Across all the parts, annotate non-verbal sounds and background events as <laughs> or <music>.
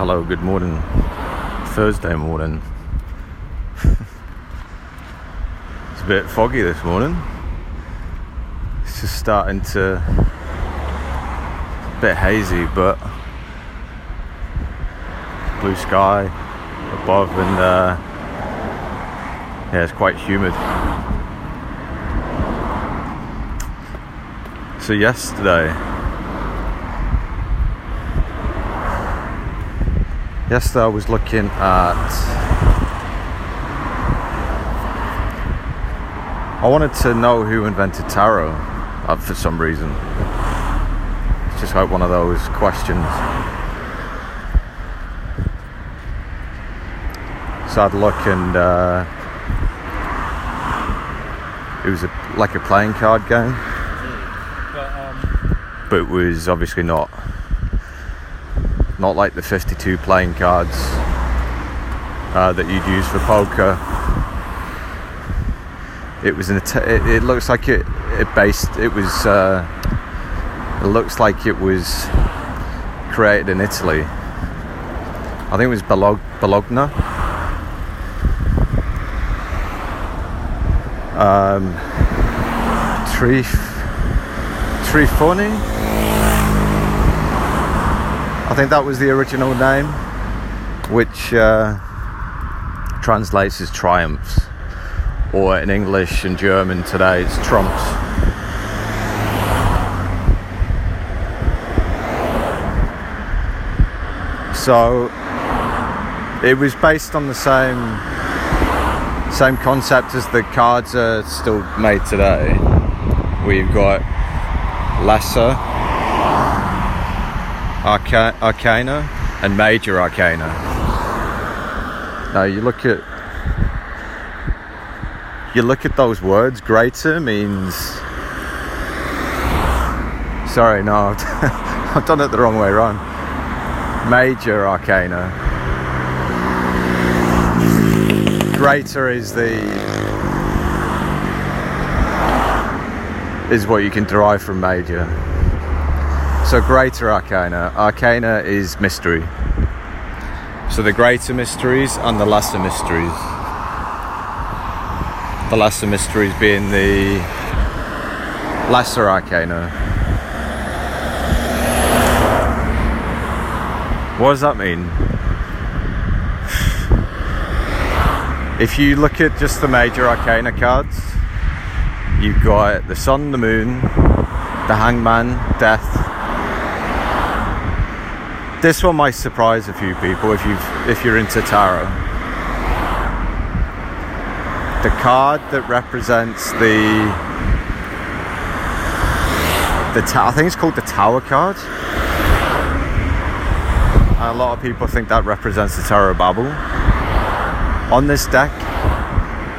Hello, good morning. Thursday morning. <laughs> it's a bit foggy this morning. It's just starting to. a bit hazy, but. blue sky above, and uh, yeah, it's quite humid. So, yesterday. Yesterday I was looking at. I wanted to know who invented tarot uh, for some reason. It's just like one of those questions. So I'd look and uh, it was a, like a playing card game, But um, but it was obviously not not like the 52 playing cards uh, that you'd use for poker. It was an. It, it looks like it. It based. It was. Uh, it looks like it was created in Italy. I think it was Bolog- Bologna. Um, Trif Trifoni. I think that was the original name, which uh, translates as triumphs, or in English and German today it's trumps. So it was based on the same same concept as the cards are still made today. We've got lesser arca- arcana and major arcana. Now you look at you look at those words. Greater means sorry, no, <laughs> I've done it the wrong way around. Major arcana. Greater is the is what you can derive from major. So greater arcana. Arcana is mystery. So the greater mysteries and the lesser mysteries. The lesser mysteries being the lesser arcana. What does that mean? If you look at just the major arcana cards, you've got the sun, the moon, the hangman, death, this one might surprise a few people if you if you're into tarot. The card that represents the the ta- I think it's called the Tower card. And a lot of people think that represents the Tower of Babel. On this deck,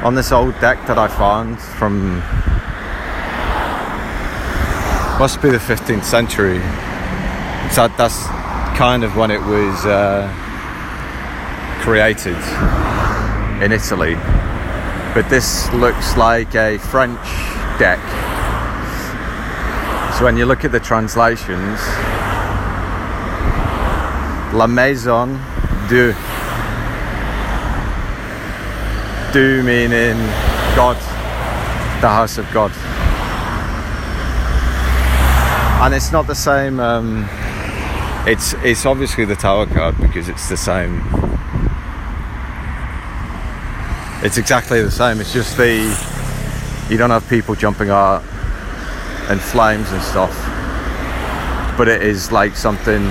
on this old deck that I found from must be the 15th century. So that's kind of when it was uh, created in Italy. But this looks like a French deck. So when you look at the translations, La Maison de do meaning God, the house of God. And it's not the same. Um, it's it's obviously the tower card because it's the same. It's exactly the same. It's just the you don't have people jumping out and flames and stuff, but it is like something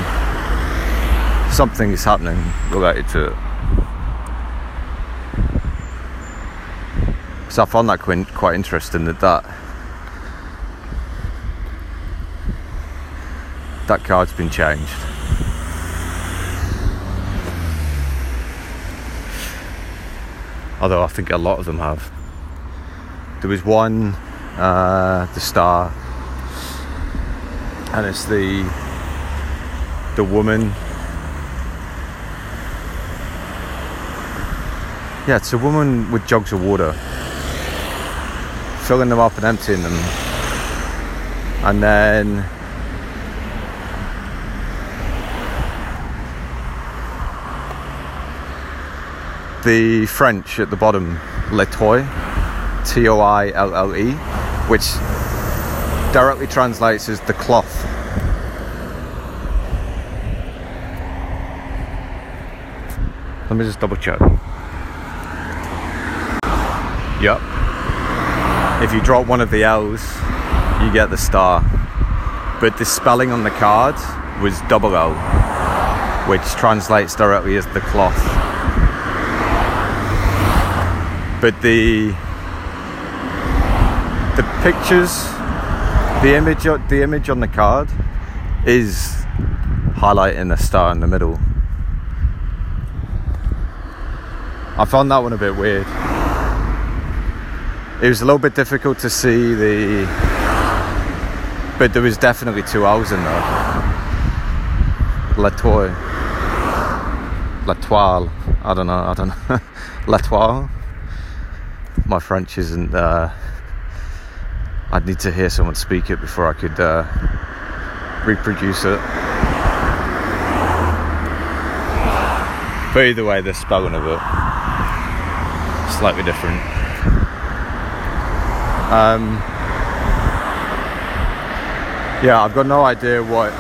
something is happening related to it. So I found that quite quite interesting that that that card's been changed. Although I think a lot of them have. There was one, uh, the star, and it's the the woman. Yeah, it's a woman with jugs of water, filling them up and emptying them, and then the French at the bottom, Le Toile, T O I L L E, which directly translates as the cloth. Let me just double check. Yep. If you drop one of the L's, you get the star. But the spelling on the card was double L, which translates directly as the cloth. But the the pictures, the image, the image on the card is highlighting the star in the middle. I found that one a bit weird. It was a little bit difficult to see the, but there was definitely two L's in there. La Toile, La Toile. I don't know. I don't know. <laughs> La. My French isn't. Uh, I'd need to hear someone speak it before I could uh, reproduce it. But either way, the spelling of it slightly different. Um, yeah, I've got no idea what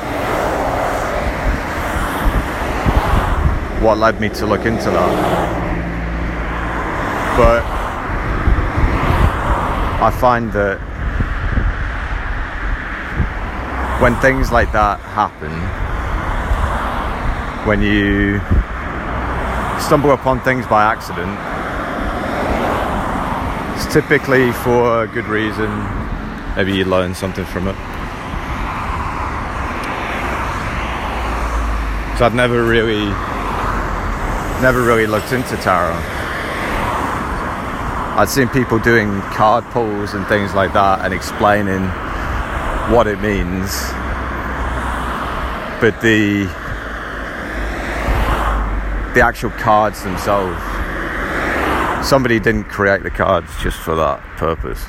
what led me to look into that, but I find that when things like that happen, when you stumble upon things by accident, it's typically for a good reason. Maybe you learn something from it. So I've never really, never really looked into tarot. I'd seen people doing card pulls and things like that and explaining what it means. But the the actual cards themselves somebody didn't create the cards just for that purpose.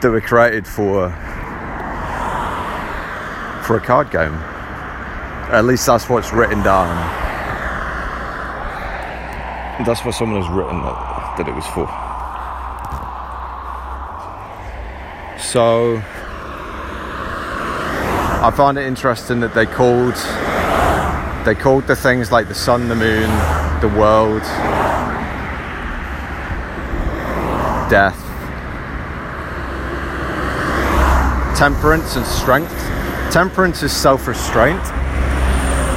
They were created for for a card game. At least that's what's written down. That's what someone has written that, it was for. So I find it interesting that they called they called the things like the sun, the moon, the world, death, temperance and strength. Temperance is self restraint,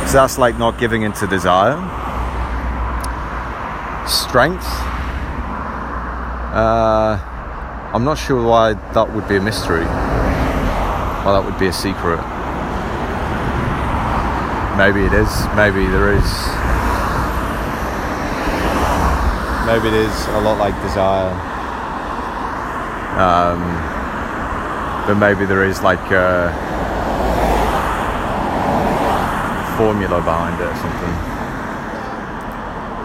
so that's like not giving into desire. Strength, uh, I'm not sure why that would be a mystery. Why that would be a secret. Maybe it is, maybe there is. Maybe it is a lot like desire. Um, but maybe there is like a formula behind it or something.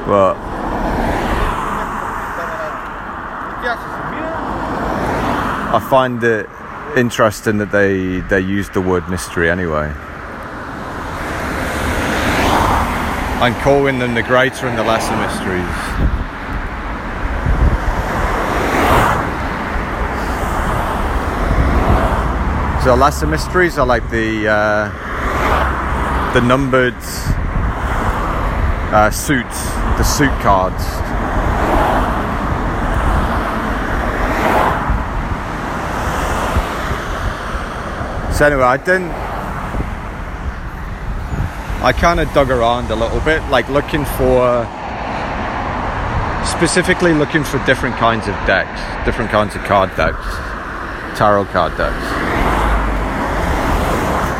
But I find it interesting that they they use the word mystery anyway. I'm calling them the greater and the lesser mysteries. So lesser mysteries are like the uh, the numbered uh, suits, the suit cards. Anyway, I didn't. I kind of dug around a little bit, like looking for, specifically looking for different kinds of decks, different kinds of card decks, tarot card decks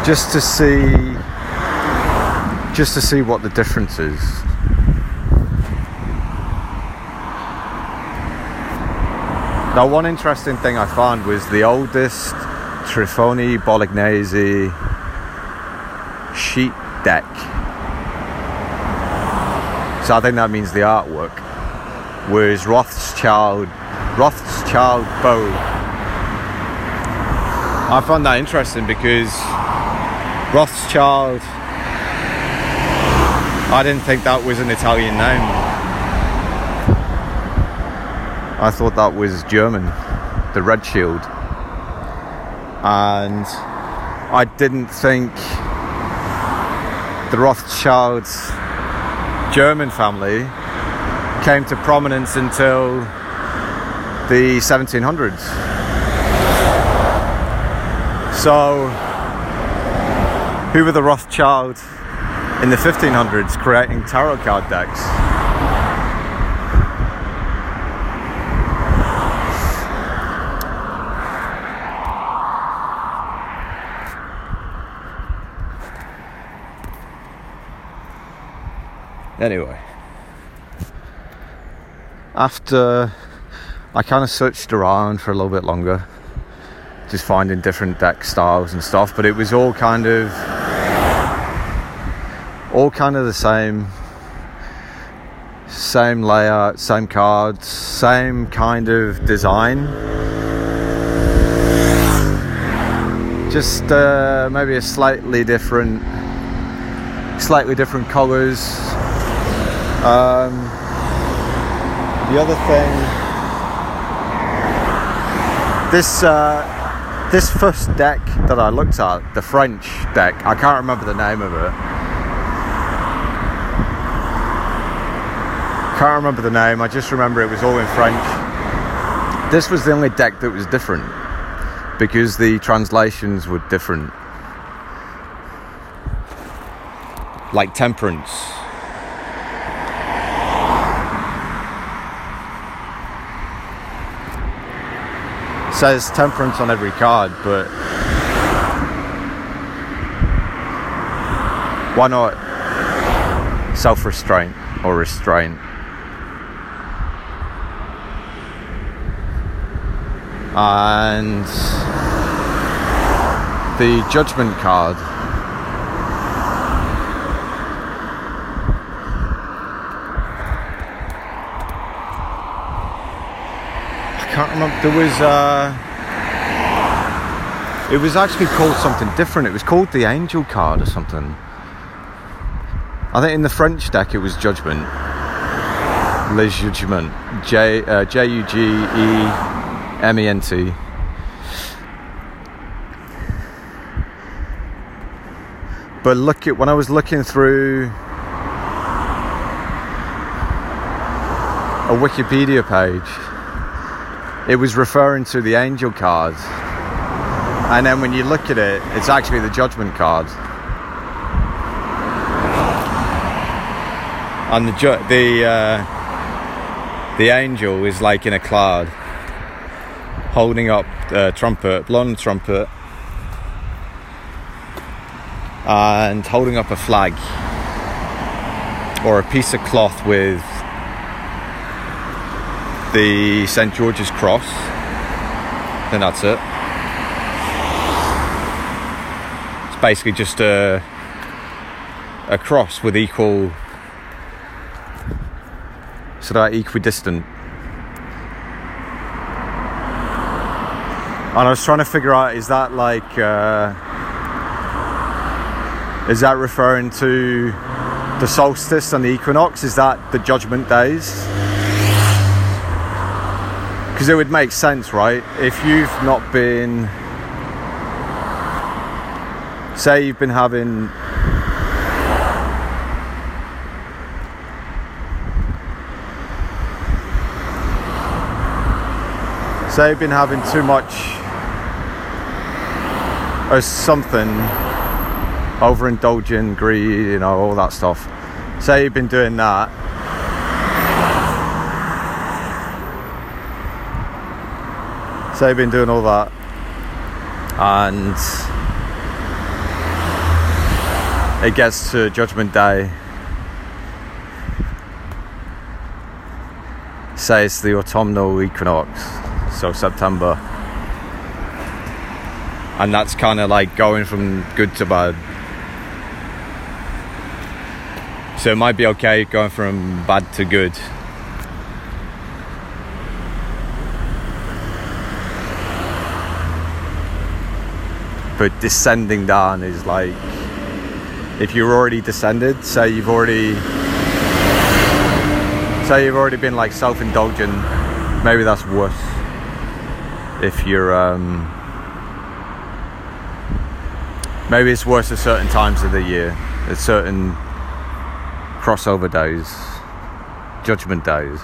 just to see just to see what the difference is now one interesting thing i found was the oldest trifoni bolognese sheet deck so i think that means the artwork was rothschild rothschild bow i found that interesting because Rothschild. I didn't think that was an Italian name. I thought that was German, the Red Shield. And I didn't think the Rothschilds German family came to prominence until the 1700s. So, who were the Rothschilds in the 1500s creating tarot card decks? Anyway, after I kind of searched around for a little bit longer, just finding different deck styles and stuff, but it was all kind of all kind of the same same layout, same cards, same kind of design. Just uh, maybe a slightly different slightly different colors um, the other thing, this uh, this first deck that I looked at, the French deck, I can't remember the name of it. Can't remember the name. I just remember it was all in French. This was the only deck that was different because the translations were different. Like Temperance says temperance on every card, but why not self restraint or restraint? And the judgment card can't remember. There was. Uh, it was actually called something different. It was called the Angel card or something. I think in the French deck it was Judgment. Le Jugement. J uh, J U G E M E N T. But look at when I was looking through a Wikipedia page it was referring to the angel cards. And then when you look at it, it's actually the judgment card. And the ju- the uh, the angel is like in a cloud, holding up a trumpet, blonde trumpet, and holding up a flag or a piece of cloth with the St George's Cross. Then that's it. It's basically just a a cross with equal sort of equidistant. And I was trying to figure out is that like uh, is that referring to the solstice and the equinox? Is that the judgment days? Because it would make sense, right? If you've not been, say, you've been having say you've been having too much or something overindulging greed you know all that stuff say you've been doing that So I've been doing all that, and it gets to Judgment Day. Say it's the autumnal equinox, so September, and that's kind of like going from good to bad. So it might be okay going from bad to good. But descending down is like if you're already descended, say you've already say you've already been like self-indulgent maybe that's worse. If you're um, maybe it's worse at certain times of the year at certain crossover days judgment days.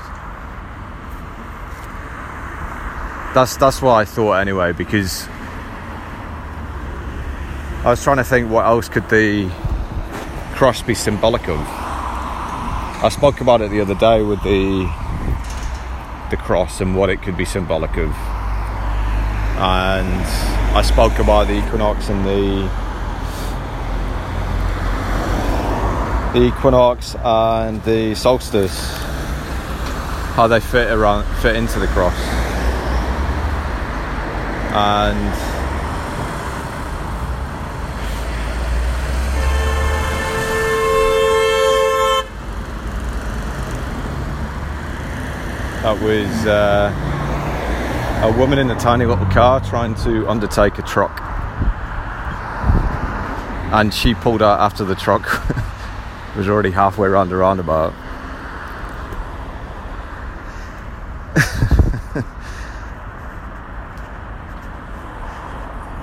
That's that's what I thought anyway because I was trying to think what else could the cross be symbolic of I spoke about it the other day with the the cross and what it could be symbolic of. And I spoke about the equinox and the the equinox and the solstice, how they fit around fit into the cross. And Was uh, a woman in a tiny little car trying to undertake a truck. And she pulled out after the truck <laughs> was already halfway around the roundabout. <laughs>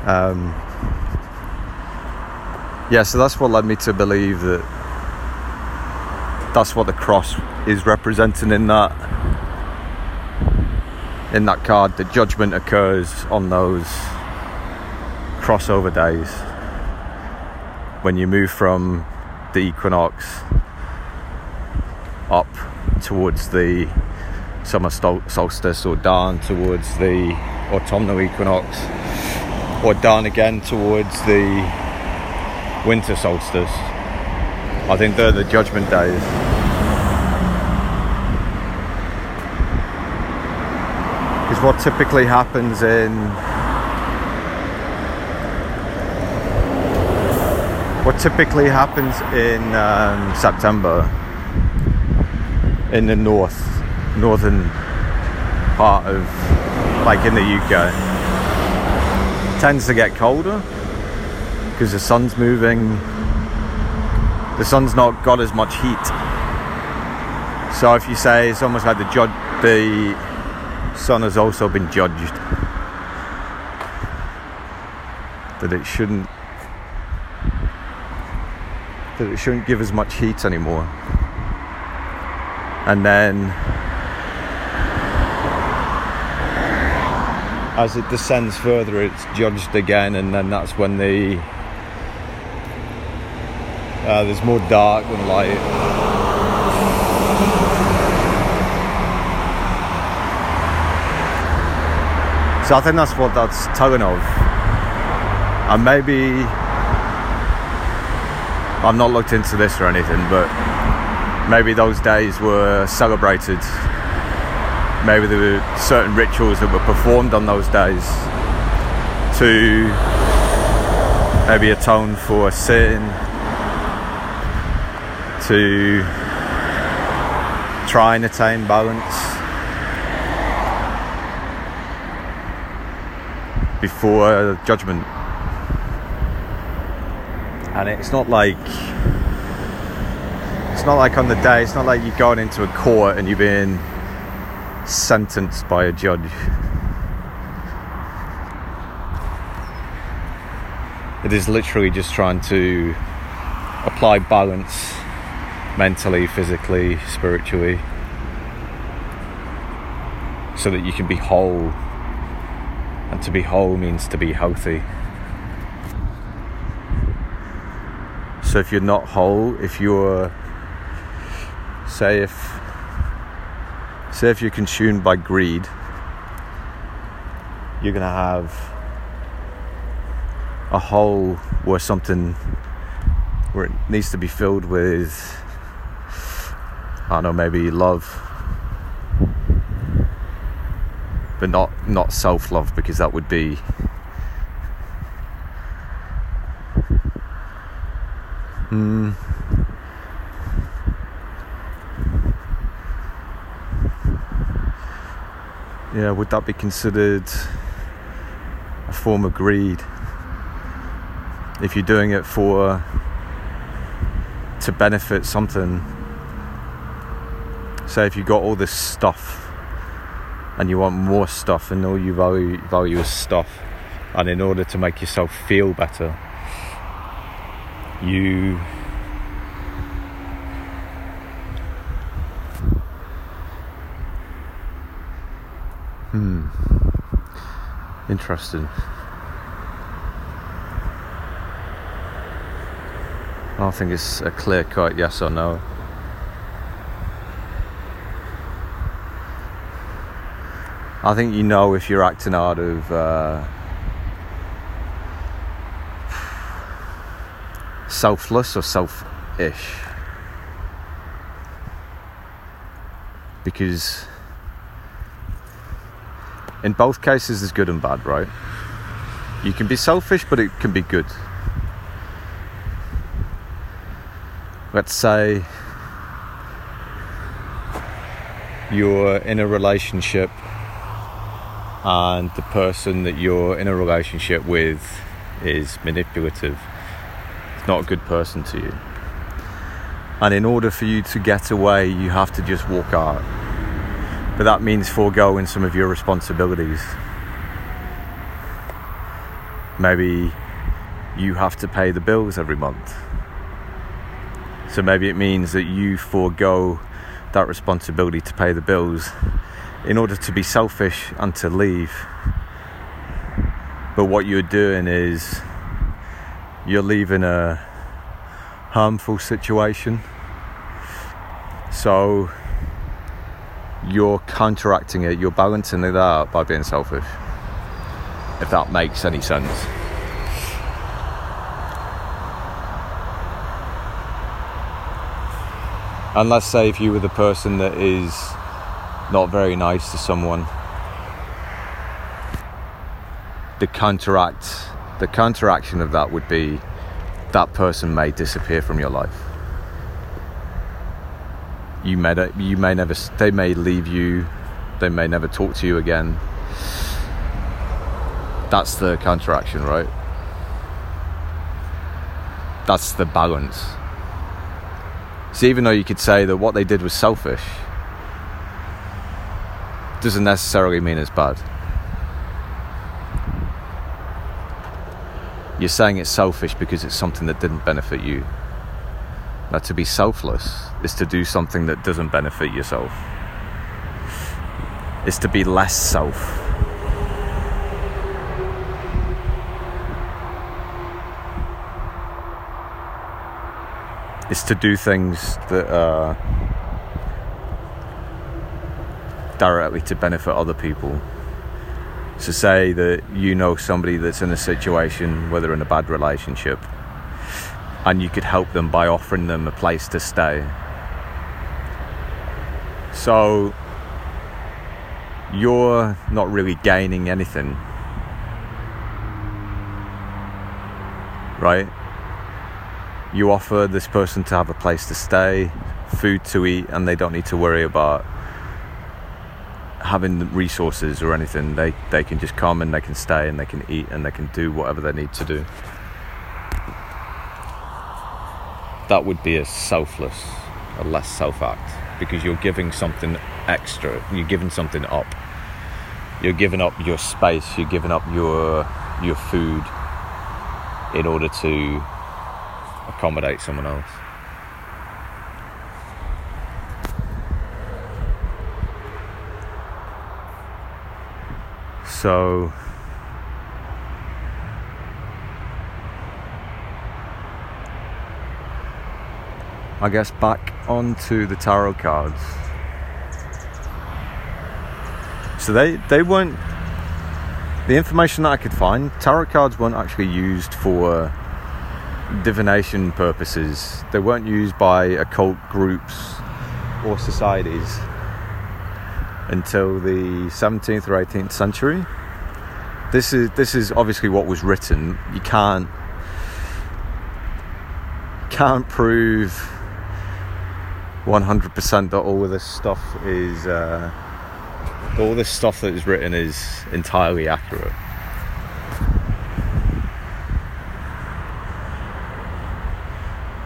um, yeah, so that's what led me to believe that that's what the cross is representing in that in that card the judgment occurs on those crossover days when you move from the equinox up towards the summer solstice or down towards the autumnal equinox or down again towards the winter solstice. I think they're the judgment days. What typically happens in what typically happens in um, September in the north northern part of like in the UK it tends to get colder because the sun's moving. The sun's not got as much heat. So if you say it's almost like the the sun has also been judged that it shouldn't that it shouldn't give as much heat anymore. And then as it descends further it's judged again and then that's when the uh, there's more dark than light So I think that's what that's telling of. And maybe I've not looked into this or anything, but maybe those days were celebrated. Maybe there were certain rituals that were performed on those days to maybe atone for a sin, to try and attain balance before judgment. And it's not like it's not like on the day, it's not like you're going into a court and you're being sentenced by a judge. It is literally just trying to apply balance mentally, physically, spiritually, so that you can be whole and to be whole means to be healthy. So if you're not whole, if you're, say, if, say, if you're consumed by greed, you're gonna have a hole where something where it needs to be filled with I don't know maybe love but not not self love because that would be mm, yeah would that be considered a form of greed? If you're doing it for to benefit something. Say if you got all this stuff and you want more stuff, and all you value value is stuff. And in order to make yourself feel better, you Hmm. Interesting. I don't think it's a clear cut yes or no. I think you know if you're acting out of uh, selfless or selfish. Because in both cases, there's good and bad, right? You can be selfish, but it can be good. Let's say you're in a relationship and the person that you're in a relationship with is manipulative. It's not a good person to you. And in order for you to get away, you have to just walk out but that means foregoing some of your responsibilities. Maybe you have to pay the bills every month. So maybe it means that you forego that responsibility to pay the bills in order to be selfish and to leave. But what you're doing is you're leaving a harmful situation. So you're counteracting it, you're balancing it out by being selfish. If that makes any sense. And let's say if you were the person that is not very nice to someone, the counteract, the counteraction of that would be that person may disappear from your life. You may you may never they may leave you they may never talk to you again. That's the counteraction right? That's the balance. So even though you could say that what they did was selfish doesn't necessarily mean it's bad. You're saying it's selfish because it's something that didn't benefit you. Now, to be selfless is to do something that doesn't benefit yourself, is to be less self. Is to do things that are directly to benefit other people. So, say that you know somebody that's in a situation, whether in a bad relationship, and you could help them by offering them a place to stay. So you're not really gaining anything, right? You offer this person to have a place to stay, food to eat, and they don't need to worry about having resources or anything. They they can just come and they can stay and they can eat and they can do whatever they need to do. that would be a selfless, a less self act because you're giving something extra, you're giving something up. You're giving up your space, you're giving up your your food in order to accommodate someone else. So I guess back onto the tarot cards. So they they weren't the information that I could find. Tarot cards weren't actually used for divination purposes. They weren't used by occult groups or societies until the 17th or 18th century. This is this is obviously what was written. You can't can't prove 100% that all of this stuff is uh, all this stuff that is written is entirely accurate.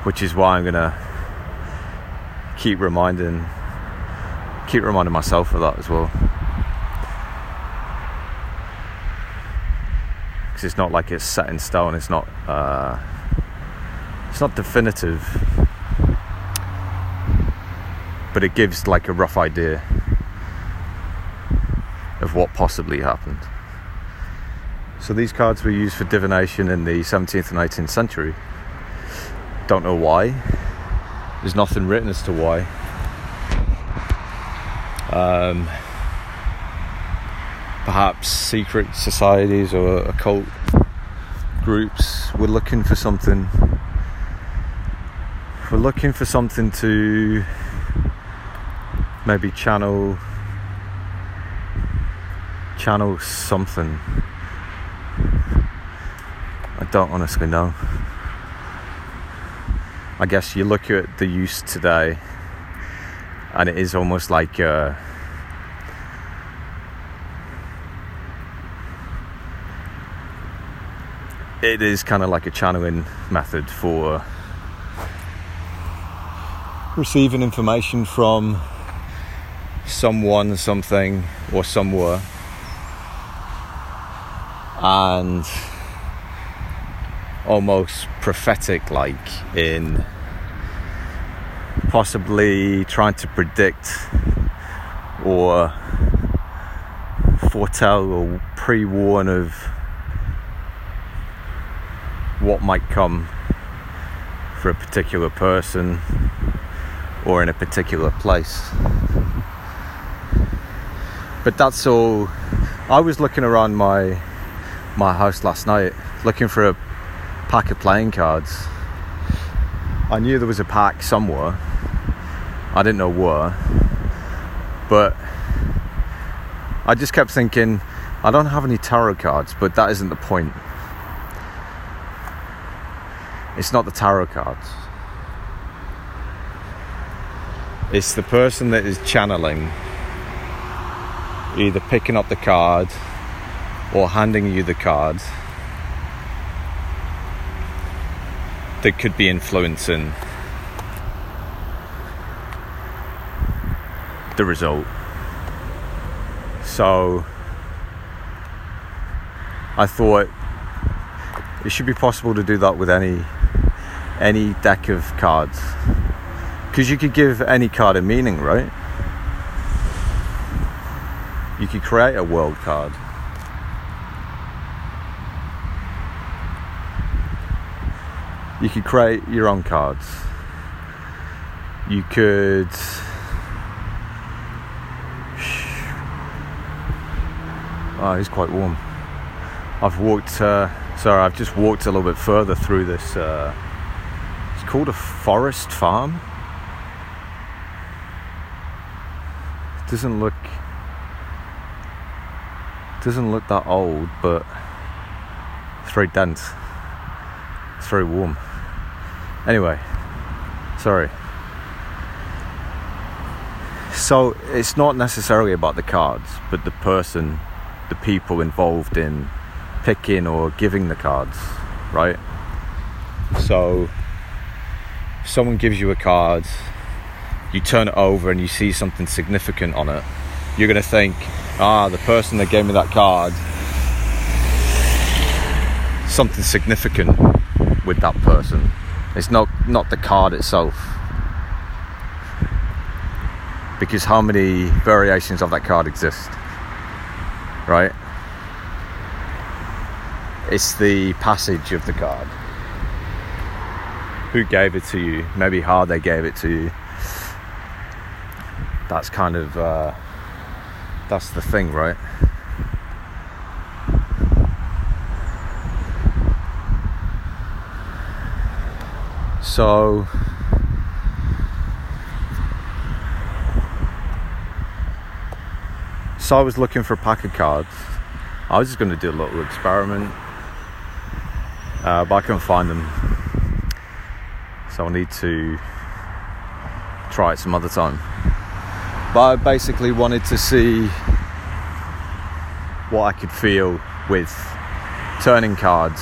Which is why I'm gonna keep reminding keep reminding myself of that as well. Because it's not like it's set in stone. It's not. Uh, it's not definitive, but it gives like a rough idea of what possibly happened. So these cards were used for divination in the 17th and 18th century. Don't know why. There's nothing written as to why. Um, perhaps secret societies or occult groups were looking for something. We're looking for something to maybe channel channel something. I don't honestly know. I guess you look at the use today, and it is almost like uh, it is kind of like a channeling method for receiving information from someone, something, or somewhere, and almost prophetic like in possibly trying to predict or foretell or pre warn of what might come for a particular person or in a particular place. But that's all. I was looking around my my house last night looking for a pack of playing cards. I knew there was a pack somewhere. I didn't know where. But I just kept thinking, I don't have any tarot cards, but that isn't the point. It's not the tarot cards. It's the person that is channeling, either picking up the card or handing you the card that could be influencing the result. So I thought it should be possible to do that with any any deck of cards because you could give any card a meaning, right? You could create a world card. You could create your own cards. You could. Oh, it's quite warm. I've walked. Uh, sorry, I've just walked a little bit further through this. Uh, it's called a forest farm. It doesn't look. Doesn't look that old, but it's very dense. It's very warm. Anyway, sorry. So it's not necessarily about the cards, but the person, the people involved in picking or giving the cards, right? So someone gives you a card, you turn it over and you see something significant on it. You're going to think, ah, the person that gave me that card, something significant with that person. It's not not the card itself. Because how many variations of that card exist? Right? It's the passage of the card. Who gave it to you? Maybe how they gave it to you. That's kind of uh, that's the thing, right? So So I was looking for a pack of cards. I was just going to do a little experiment, uh, but I couldn't find them. So I need to try it some other time. But I basically wanted to see what I could feel with turning cards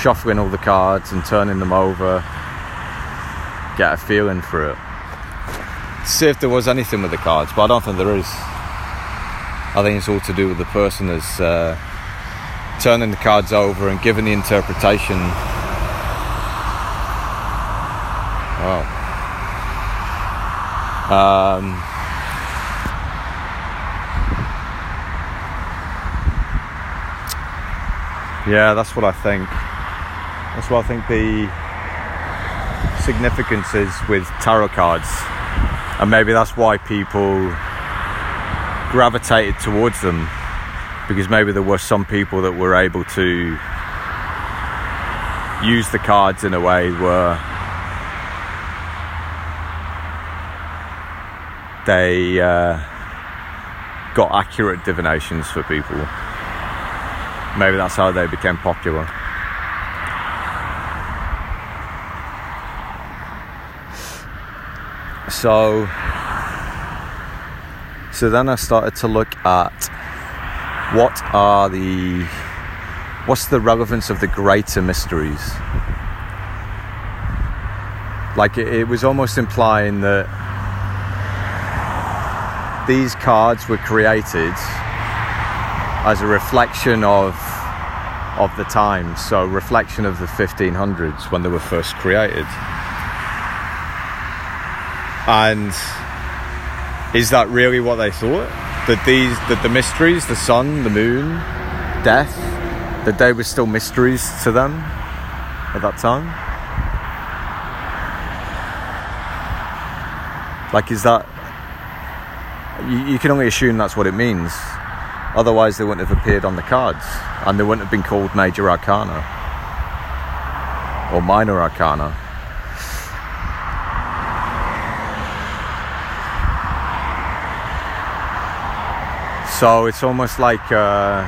shuffling all the cards and turning them over, get a feeling for it. See if there was anything with the cards, but I don't think there is. I think it's all to do with the person that's uh, turning the cards over and giving the interpretation. Wow. Um, yeah, that's what I think. That's what I think the significance is with tarot cards. And maybe that's why people gravitated towards them because maybe there were some people that were able to use the cards in a way where they uh, got accurate divinations for people. Maybe that's how they became popular. So, so then I started to look at what are the what's the relevance of the greater mysteries? Like it, it, was almost implying that these cards were created as a reflection of of the time so reflection of the 1500s when they were first created. And is that really what they thought that these that the mysteries, the sun, the moon, death, that they were still mysteries to them at that time? Like, is that you, you can only assume that's what it means. Otherwise, they wouldn't have appeared on the cards, and they wouldn't have been called major arcana or minor arcana. So it's almost like uh,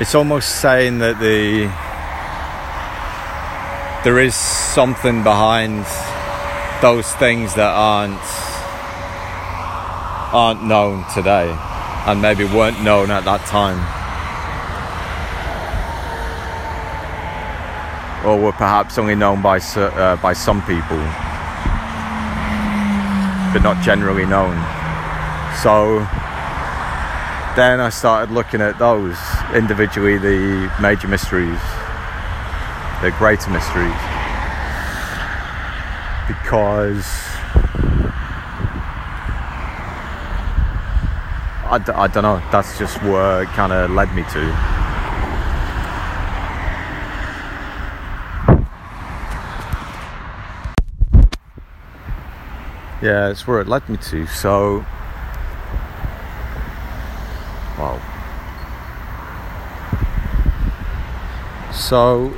it's almost saying that the there is something behind those things that aren't aren't known today and maybe weren't known at that time. Or were perhaps only known by uh, by some people, but not generally known. So then I started looking at those individually, the major mysteries, the greater mysteries, because I d- I don't know, that's just where it kind of led me to. Yeah, it's where it led me to. So, well, so,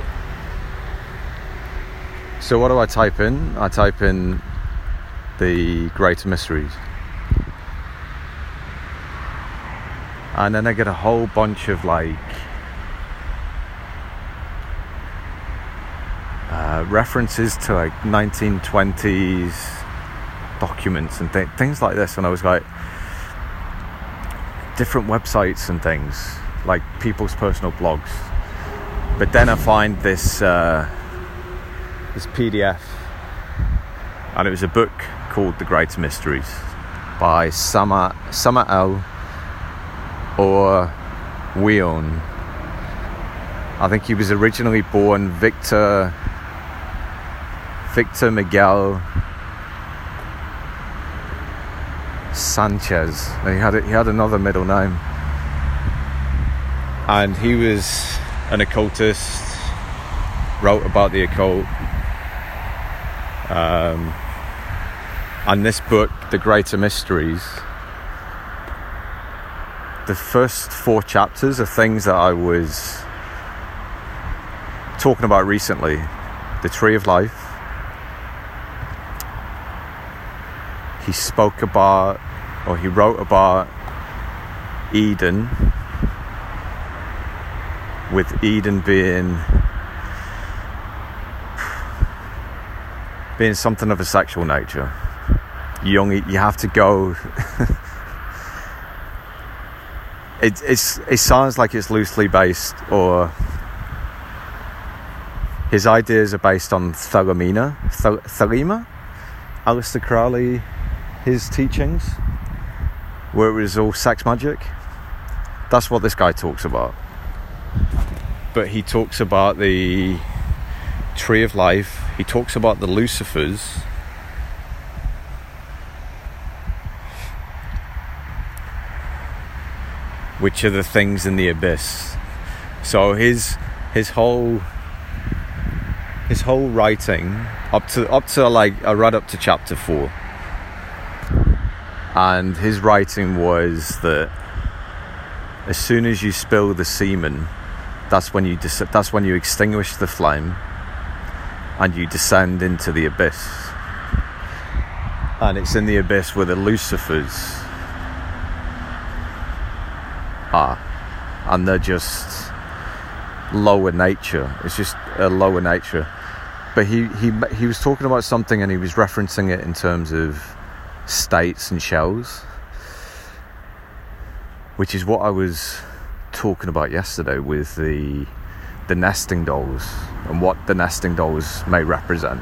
so what do I type in? I type in the greater mysteries. And then I get a whole bunch of like uh, references to like 1920s documents and th- things like this, and I was like, different websites and things, like people's personal blogs. But then I find this uh, this PDF, and it was a book called The Great Mysteries by Sama Samael Aun Weor. I think he was originally born Victor Victor Miguel Sanchez. He had he had another middle name, and he was an occultist. Wrote about the occult. Um, and this book, The Greater Mysteries, the first four chapters are things that I was talking about recently. The Tree of Life. He spoke about or he wrote about Eden, with Eden being being something of a sexual nature. You only you have to go. <laughs> it it's it sounds like it's loosely based or his ideas are based on Thelema, Thel- Thelema, Aleister Crowley, his teachings, where it was all sex magic. That's what this guy talks about. But he talks about the tree of life, he talks about the Lucifers. Which are the things in the abyss. So his his whole his whole writing up to up to like I read up to chapter four, and his writing was that as soon as you spill the semen, that's when you dis- that's when you extinguish the flame, and you descend into the abyss. And it's in the abyss where the Lucifers are, and they're just lower nature. It's just a lower nature. But he, he, he was talking about something and he was referencing it in terms of states and shells, which is what I was talking about yesterday with the, the nesting dolls and what the nesting dolls may represent.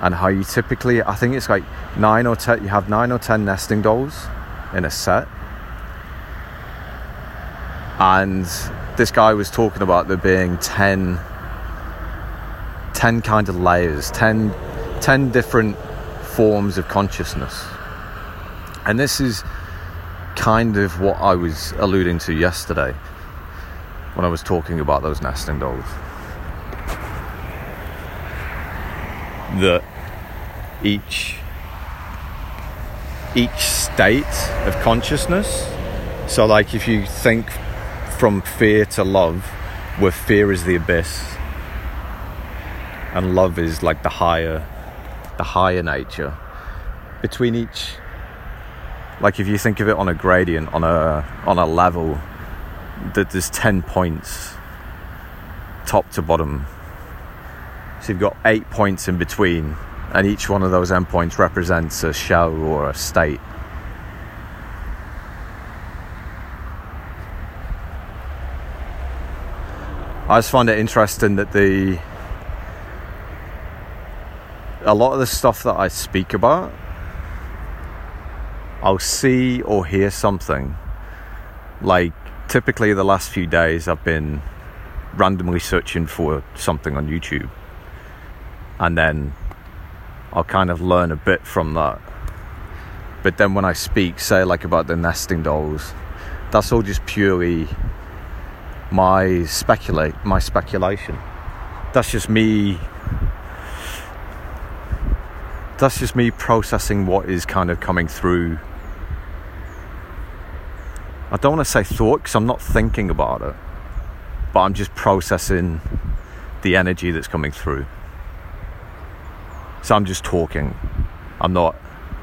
And how you typically, I think it's like nine or ten, you have nine or ten nesting dolls in a set and this guy was talking about there being 10 10 kind of layers 10 10 different forms of consciousness. And this is kind of what I was alluding to yesterday when I was talking about those nesting dolls that each each state of consciousness so like if you think from fear to love, where fear is the abyss and love is like the higher the higher nature. Between each like if you think of it on a gradient on a on a level that there's 10 points top to bottom. So you've got eight points in between and each one of those endpoints represents a shell or a state. I just find it interesting that the a lot of the stuff that I speak about, I'll see or hear something. Like typically, the last few days, I've been randomly searching for something on YouTube, and then I'll kind of learn a bit from that. But then when I speak, say like about the nesting dolls, that's all just purely my speculate my speculation. That's just me that's just me processing what is kind of coming through. I don't want to say thought because I'm not thinking about it, but I'm just processing the energy that's coming through. So I'm just talking. I'm not,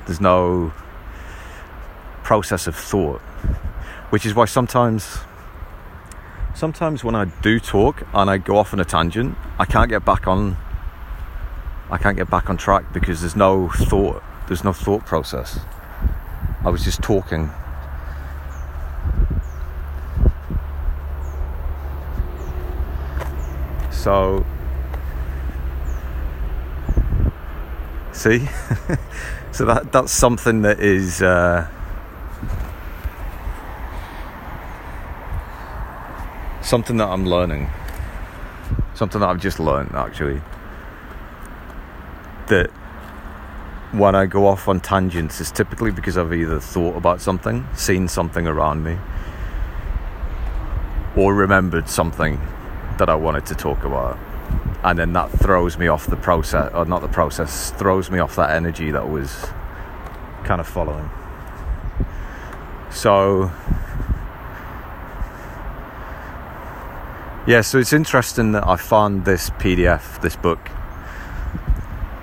there's no process of thought, which is why sometimes sometimes when I do talk and I go off on a tangent, I can't get back on. I can't get back on track because there's no thought. There's no thought process. I was just talking. So, see, <laughs> so that that's something that is. Uh, something that I'm learning, something that I've just learned actually. That when I go off on tangents, it's typically because I've either thought about something, seen something around me, or remembered something that I wanted to talk about. And then that throws me off the process, or not the process, throws me off that energy that was kind of following. So, yeah, so it's interesting that I found this PDF, this book,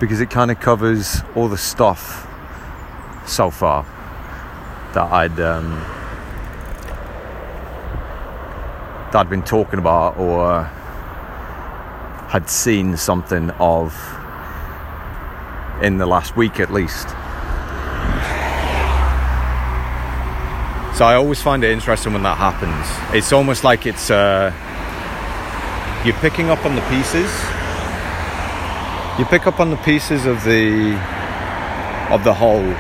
because it kind of covers all the stuff so far that I'd um, that I'd been talking about or had seen something of in the last week at least. So I always find it interesting when that happens. It's almost like it's. Uh, you're picking up on the pieces. You pick up on the pieces of the of the whole,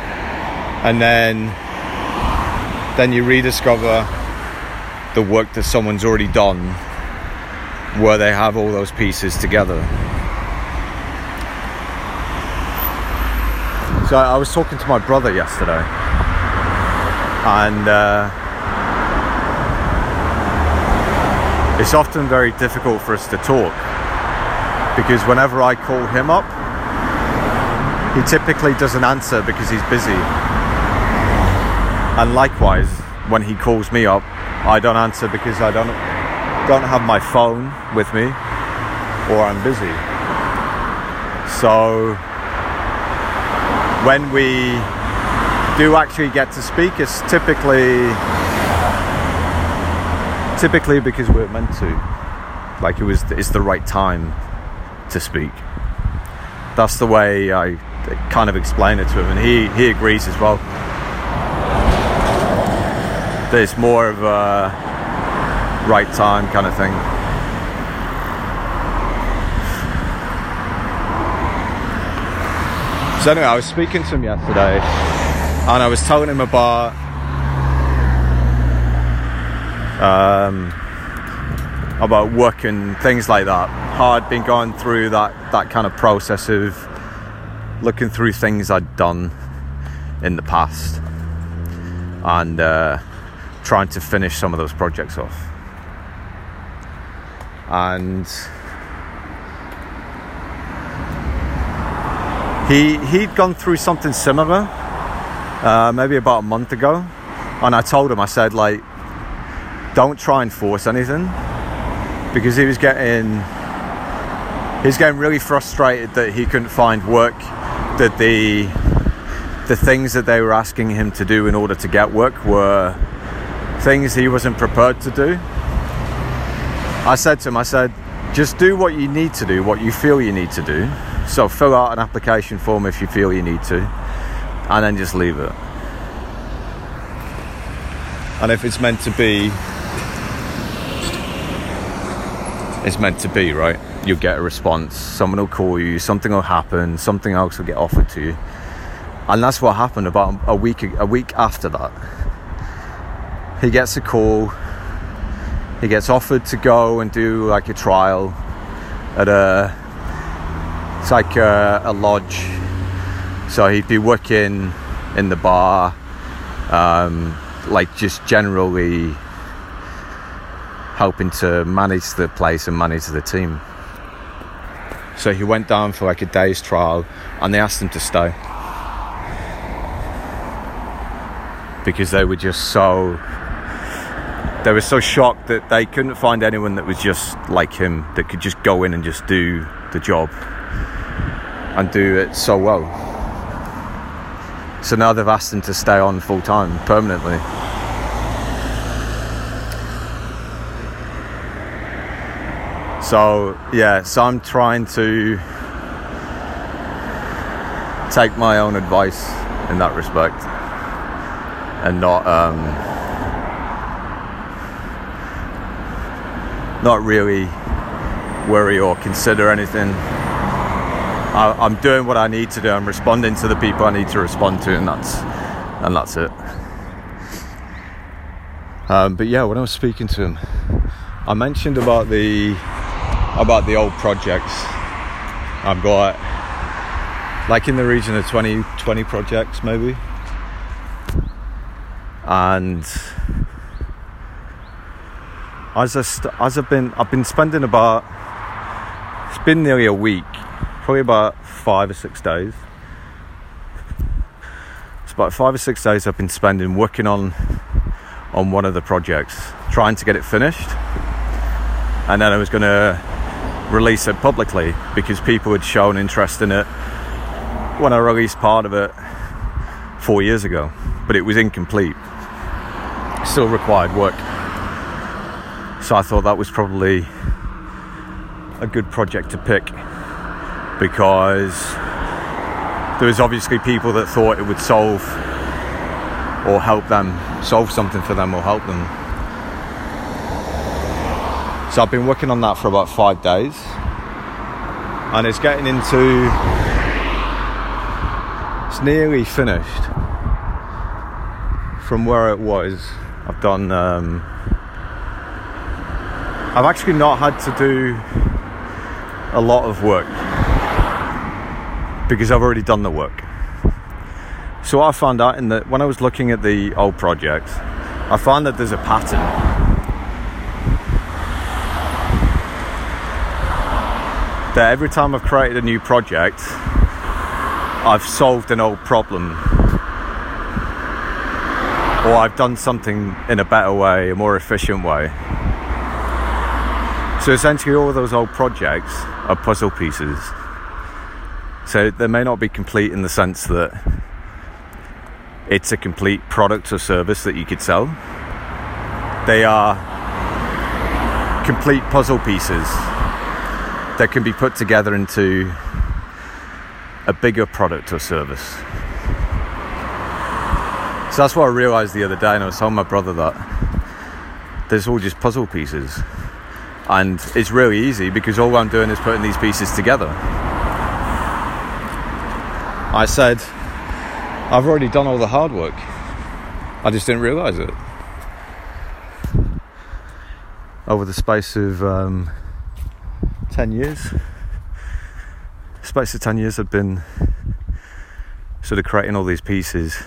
and then then you rediscover the work that someone's already done, where they have all those pieces together. So I was talking to my brother yesterday, and. Uh, it's often very difficult for us to talk because whenever I call him up, he typically doesn't answer because he's busy. And likewise, when he calls me up, I don't answer because I don't don't have my phone with me or I'm busy. So when we do actually get to speak, it's typically typically because we're meant to. Like it was, it's the right time to speak. That's the way I kind of explain it to him, and he he agrees as well. There's more of a right time kind of thing. So anyway, I was speaking to him yesterday, and I was telling him about um, about work and things like that. I'd been going through that, that kind of process of looking through things I'd done in the past and uh, trying to finish some of those projects off. And he he'd gone through something similar, uh, maybe about a month ago, and I told him I said like don't try and force anything because he was getting he was getting really frustrated that he couldn't find work that the the things that they were asking him to do in order to get work were things he wasn't prepared to do. I said to him I said just do what you need to do what you feel you need to do. So fill out an application form if you feel you need to and then just leave it. And if it's meant to be it's meant to be, right? You'll get a response, someone will call you, something will happen, something else will get offered to you. And that's what happened about a week a week after that. He gets a call. He gets offered to go and do like a trial at a it's like a, a lodge. So he'd be working in the bar, um, like just generally helping to manage the place and manage the team. So he went down for like a day's trial and they asked him to stay. Because they were just so they were so shocked that they couldn't find anyone that was just like him that could just go in and just do the job and do it so well. So now they've asked him to stay on full time permanently. So yeah, so I'm trying to take my own advice in that respect, and not um, not really worry or consider anything. I, I'm doing what I need to do. I'm responding to the people I need to respond to, and that's and that's it. Um, but yeah, when I was speaking to him, I mentioned about the about the old projects. I've got like in the region of 20, 20 projects maybe. And as I st- as I've been I've been spending about it's been nearly a week, probably about five or six days. It's about five or six days I've been spending working on on one of the projects, trying to get it finished. And then I was gonna release it publicly because people had shown interest in it when I released part of it four years ago, but it was incomplete. Still required work. So I thought that was probably a good project to pick because there was obviously people that thought it would solve or help them, solve something for them or help them. So I've been working on that for about five days, and it's getting into. It's nearly finished from where it was. I've done. Um, I've actually not had to do a lot of work because I've already done the work. So I found out in that when I was looking at the old projects, I found that there's a pattern. That every time I've created a new project, I've solved an old problem. Or I've done something in a better way, a more efficient way. So essentially, all those old projects are puzzle pieces. So they may not be complete in the sense that it's a complete product or service that you could sell. They are complete puzzle pieces that can be put together into a bigger product or service. So that's what I realized the other day, and I was telling my brother that there's all just puzzle pieces. And it's really easy because all I'm doing is putting these pieces together. I said, I've already done all the hard work. I just didn't realize it. Over the space of um, 10 years, space of 10 years, I've been sort of creating all these pieces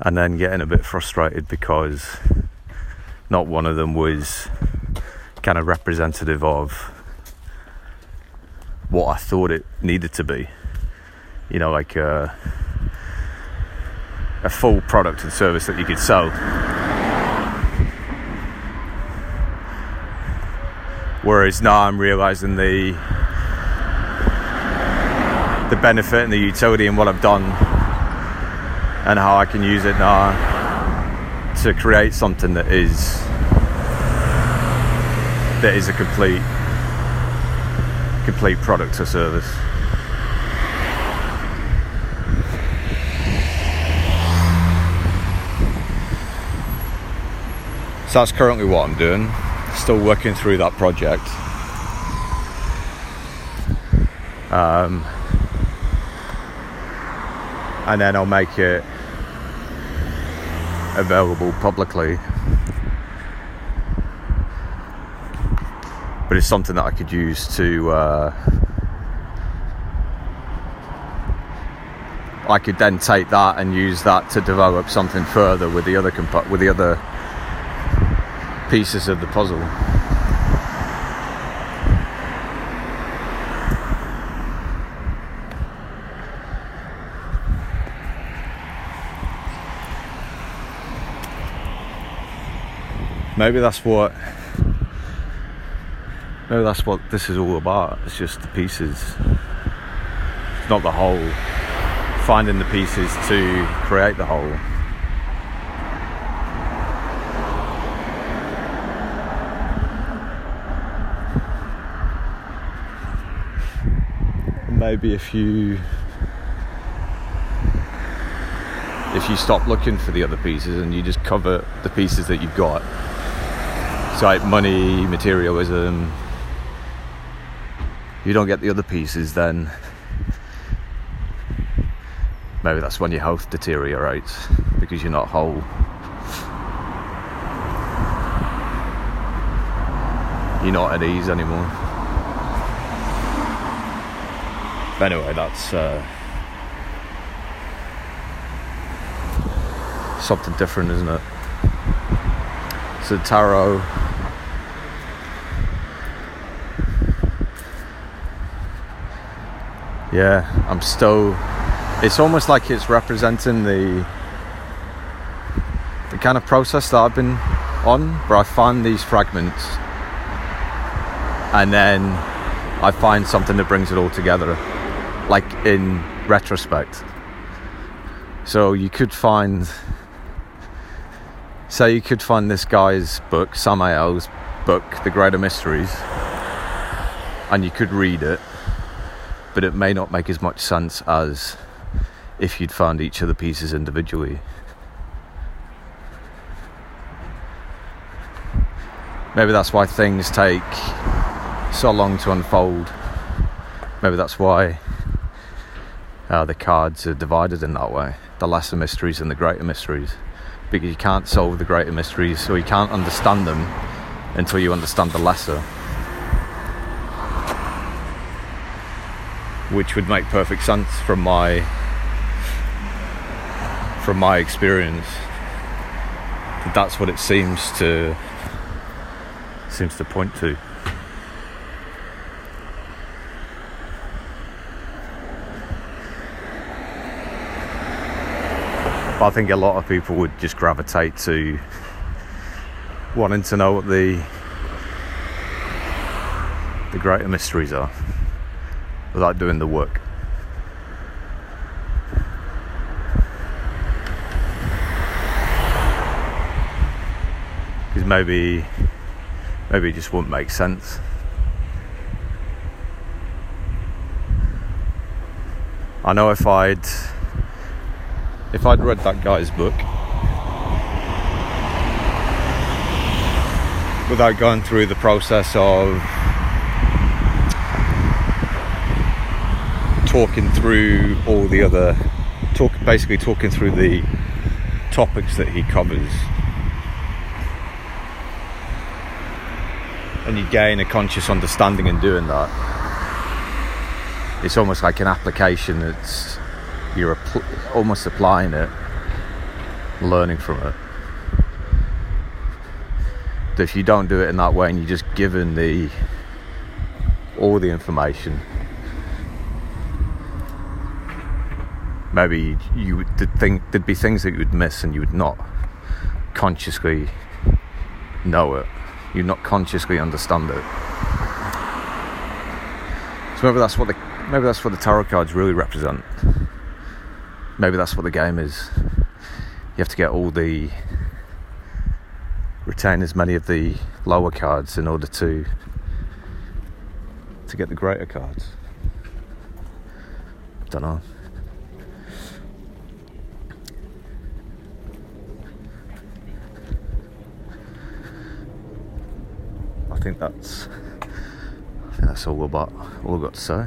and then getting a bit frustrated because not one of them was kind of representative of what I thought it needed to be. You know, like a, a full product and service that you could sell. Whereas now I'm realizing the the benefit and the utility in what I've done and how I can use it now to create something that is that is a complete complete product or service. So that's currently what I'm doing. Still working through that project. Um, and then I'll make it available publicly but it's something that I could use to. Uh, I could then take that and use that to develop something further with the other with the other pieces of the puzzle. Maybe that's what no, that's what this is all about. It's just the pieces. It's not the whole. Finding the pieces to create the whole. Maybe if you if you stop looking for the other pieces and you just cover the pieces that you've got. So like money, materialism, you don't get the other pieces, then maybe that's when your health deteriorates because you're not whole. You're not at ease anymore. But anyway, that's uh, something different, isn't it? So tarot yeah, I'm still. It's almost like it's representing the the kind of process that I've been on, where I find these fragments, and then I find something that brings it all together, in retrospect. So you could find, say, you could find this guy's book, Samael's book, The Greater Mysteries, and you could read it but it may not make as much sense as if you'd found each of the pieces individually. maybe that's why things take so long to unfold. Maybe that's why uh, the cards are divided in that way the lesser mysteries and the greater mysteries. Because you can't solve the greater mysteries or you can't understand them until you understand the lesser. Which would make perfect sense from my from my experience. That's what it seems to seems to point to. But I think a lot of people would just gravitate to wanting to know what the the greater mysteries are without doing the work. Because maybe maybe it just wouldn't make sense. I know if I'd if I'd read that guy's book without going through the process of talking through all the other talk basically talking through the topics that he covers and you gain a conscious understanding in doing that it's almost like an application that's you're apl- almost applying it, learning from it. But if you don't do it in that way and you're just given the all the information, maybe you would think there'd be things that you would miss and you would not consciously know it. You'd not consciously understand it. So maybe that's what the maybe that's what the tarot cards really represent maybe that's what the game is. You have to get all the retain as many of the lower cards in order to to get the greater cards. Don't know. I think that's I think that's all about all I've got to say.